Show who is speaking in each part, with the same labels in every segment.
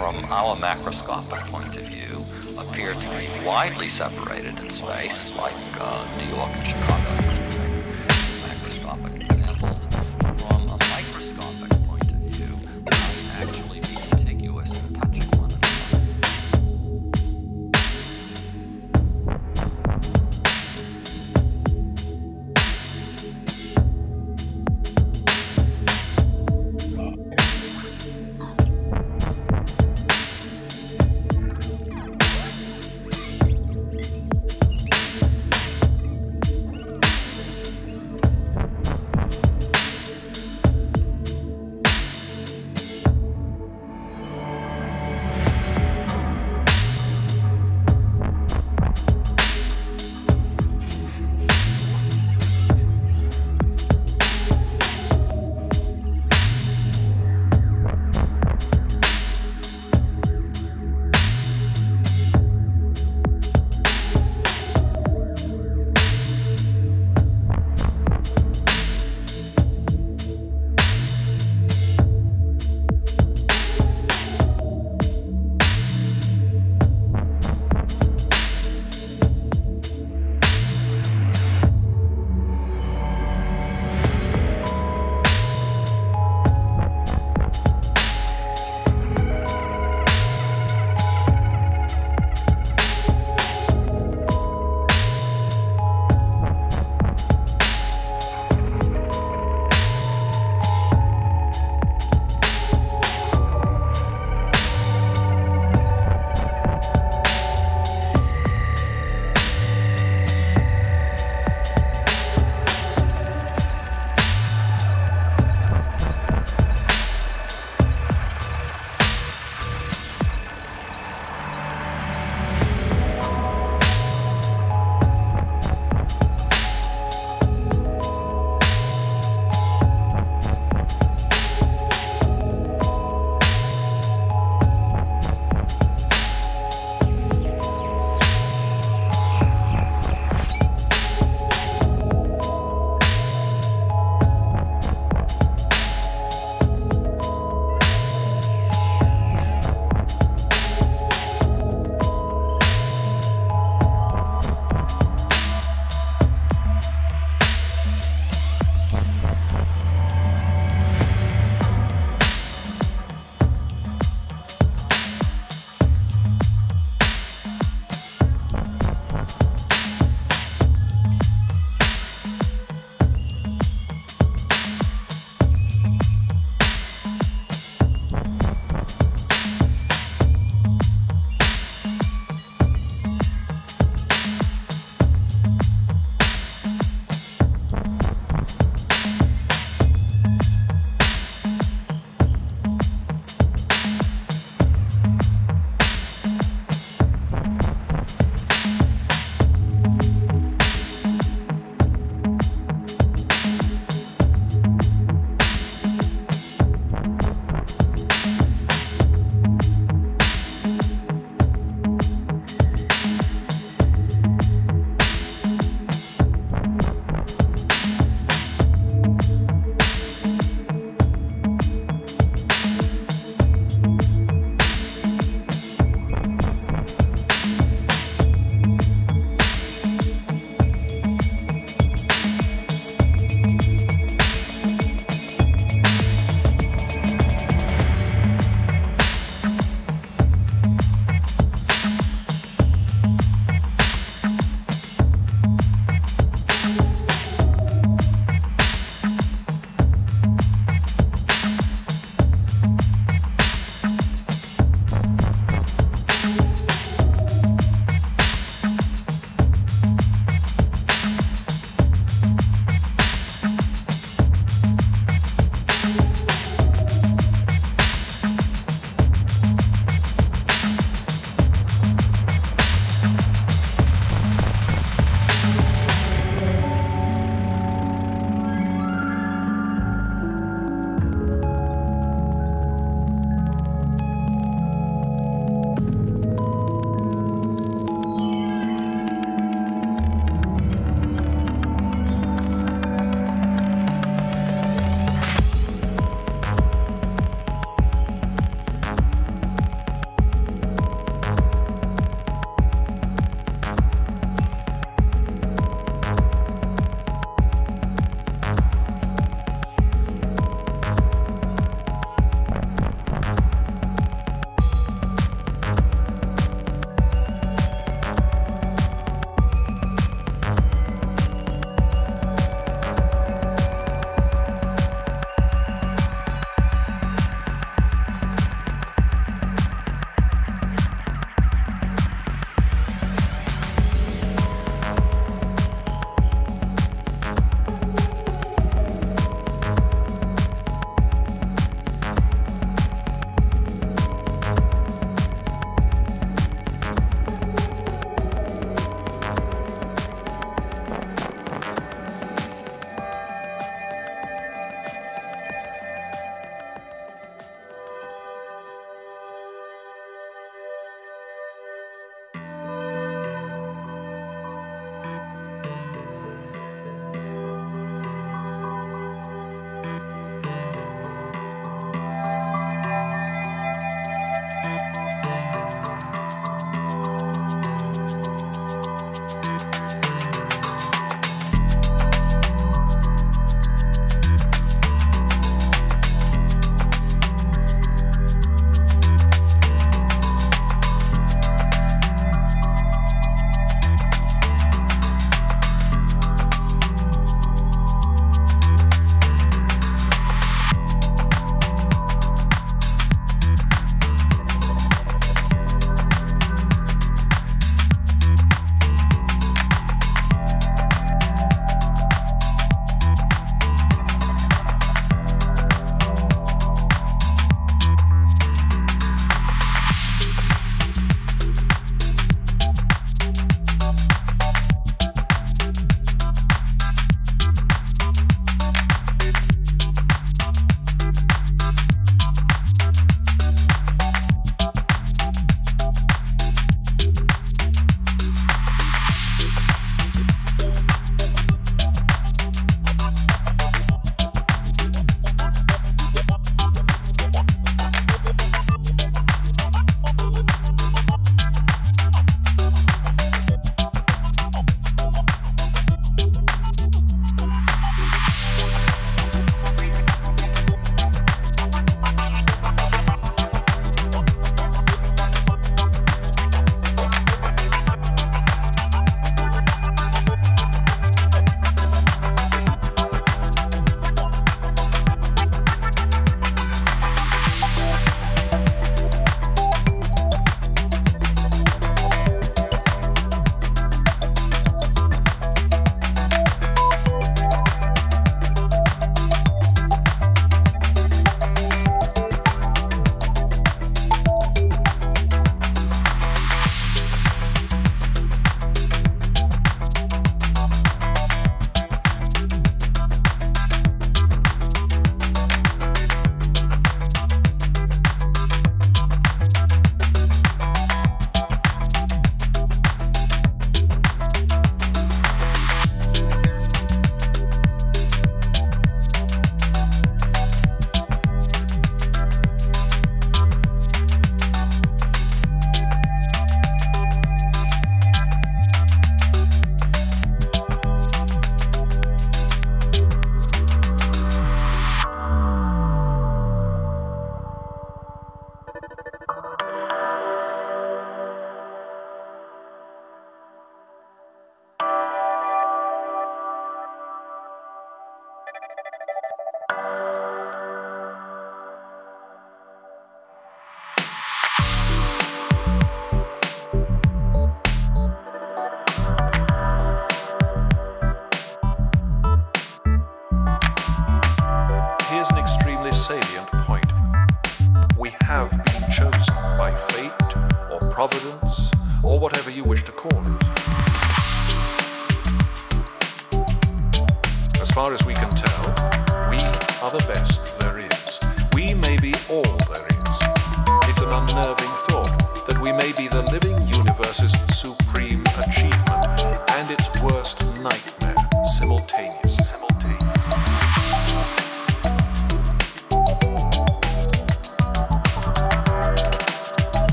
Speaker 1: from
Speaker 2: our macroscopic point of view, appear to be widely separated in space,
Speaker 3: like uh, New York and Chicago.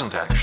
Speaker 3: How our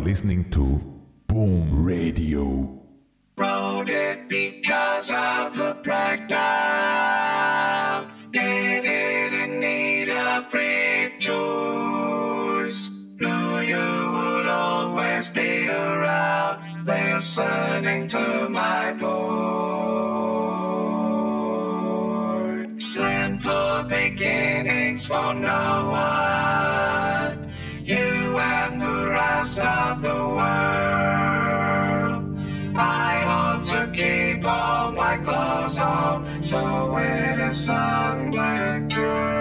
Speaker 4: listening to Boom Radio.
Speaker 5: Wrote it because of the breakdown. Did it in need choice. Knew you would always be around, listening to my voice. Simple beginnings for no one. The rest of the world. I hope to keep all my clothes on, so when a sunblack girl.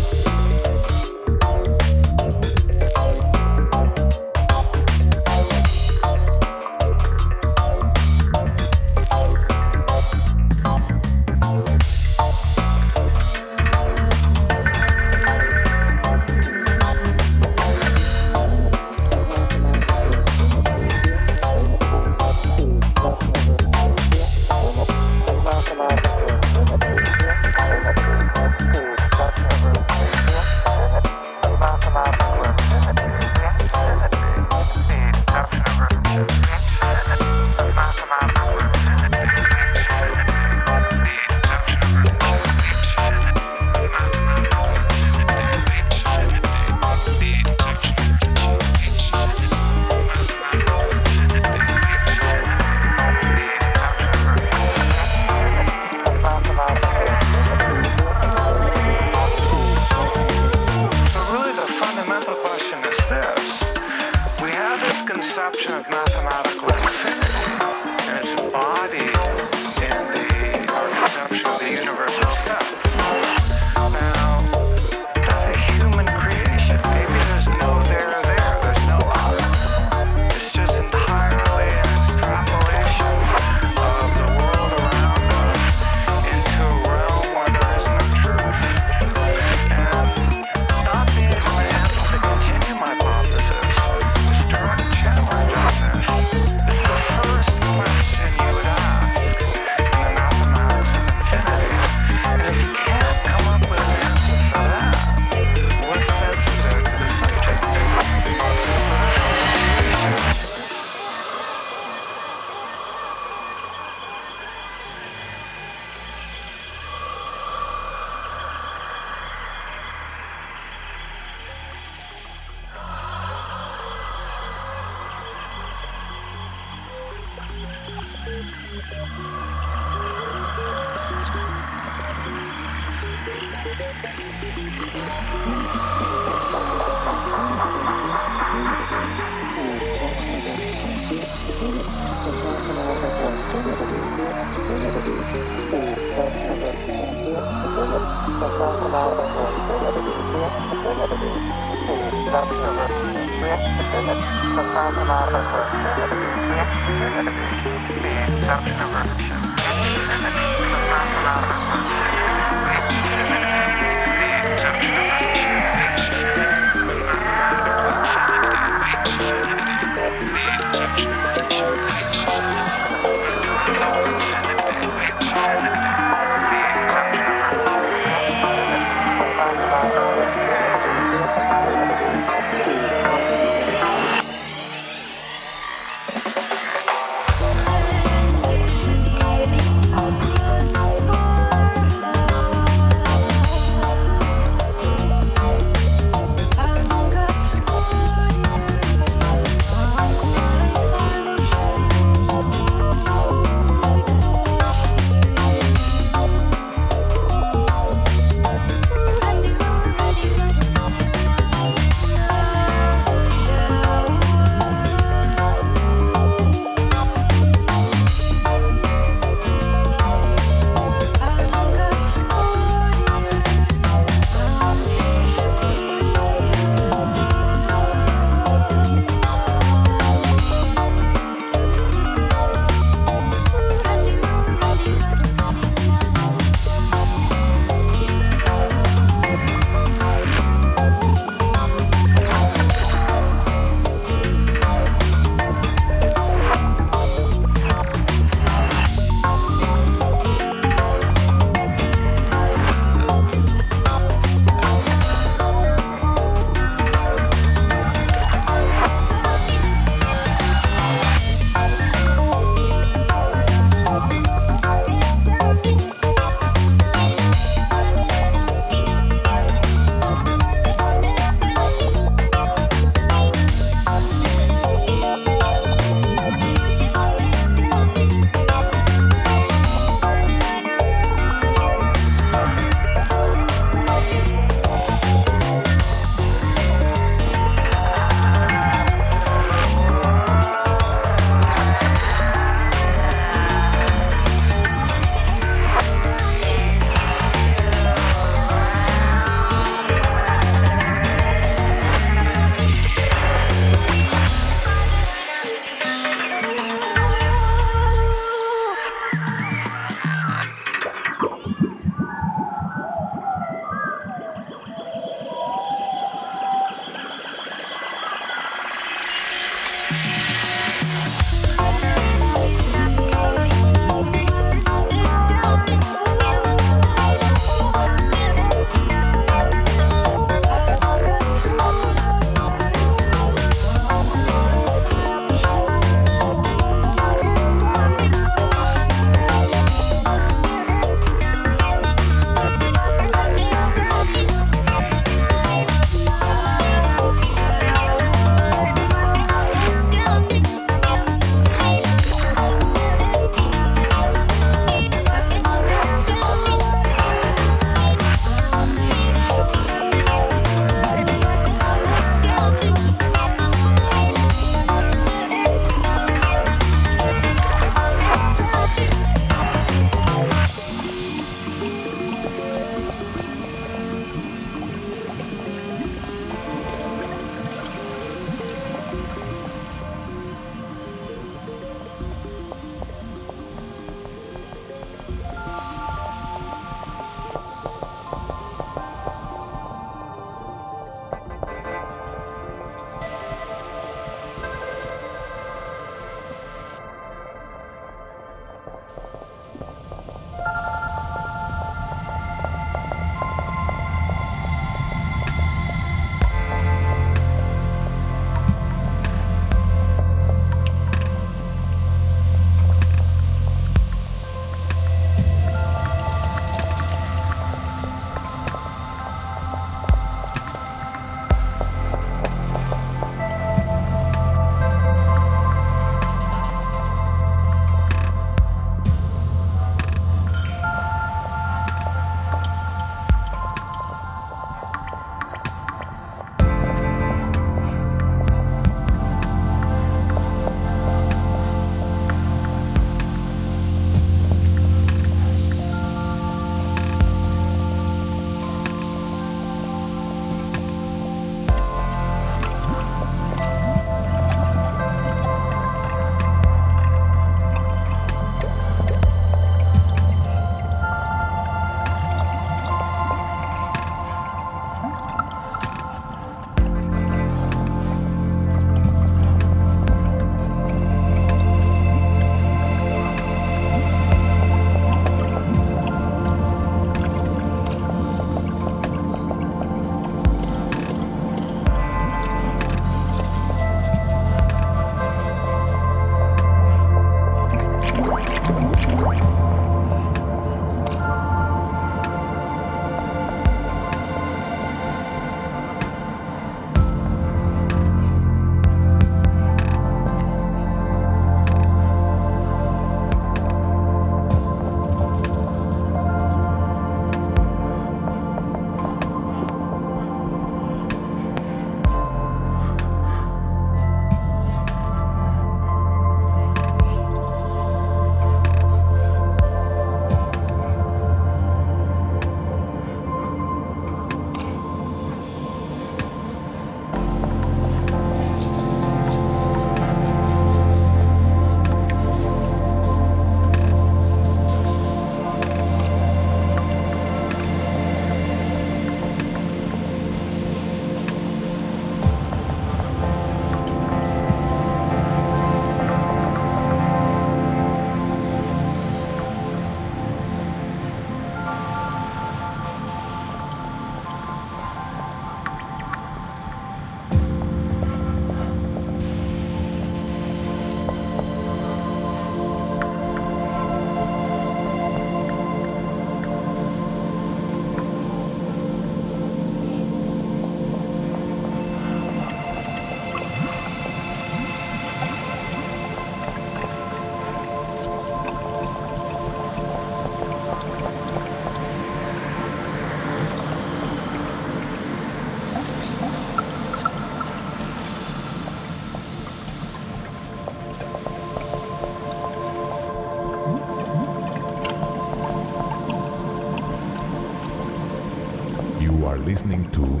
Speaker 4: Listening to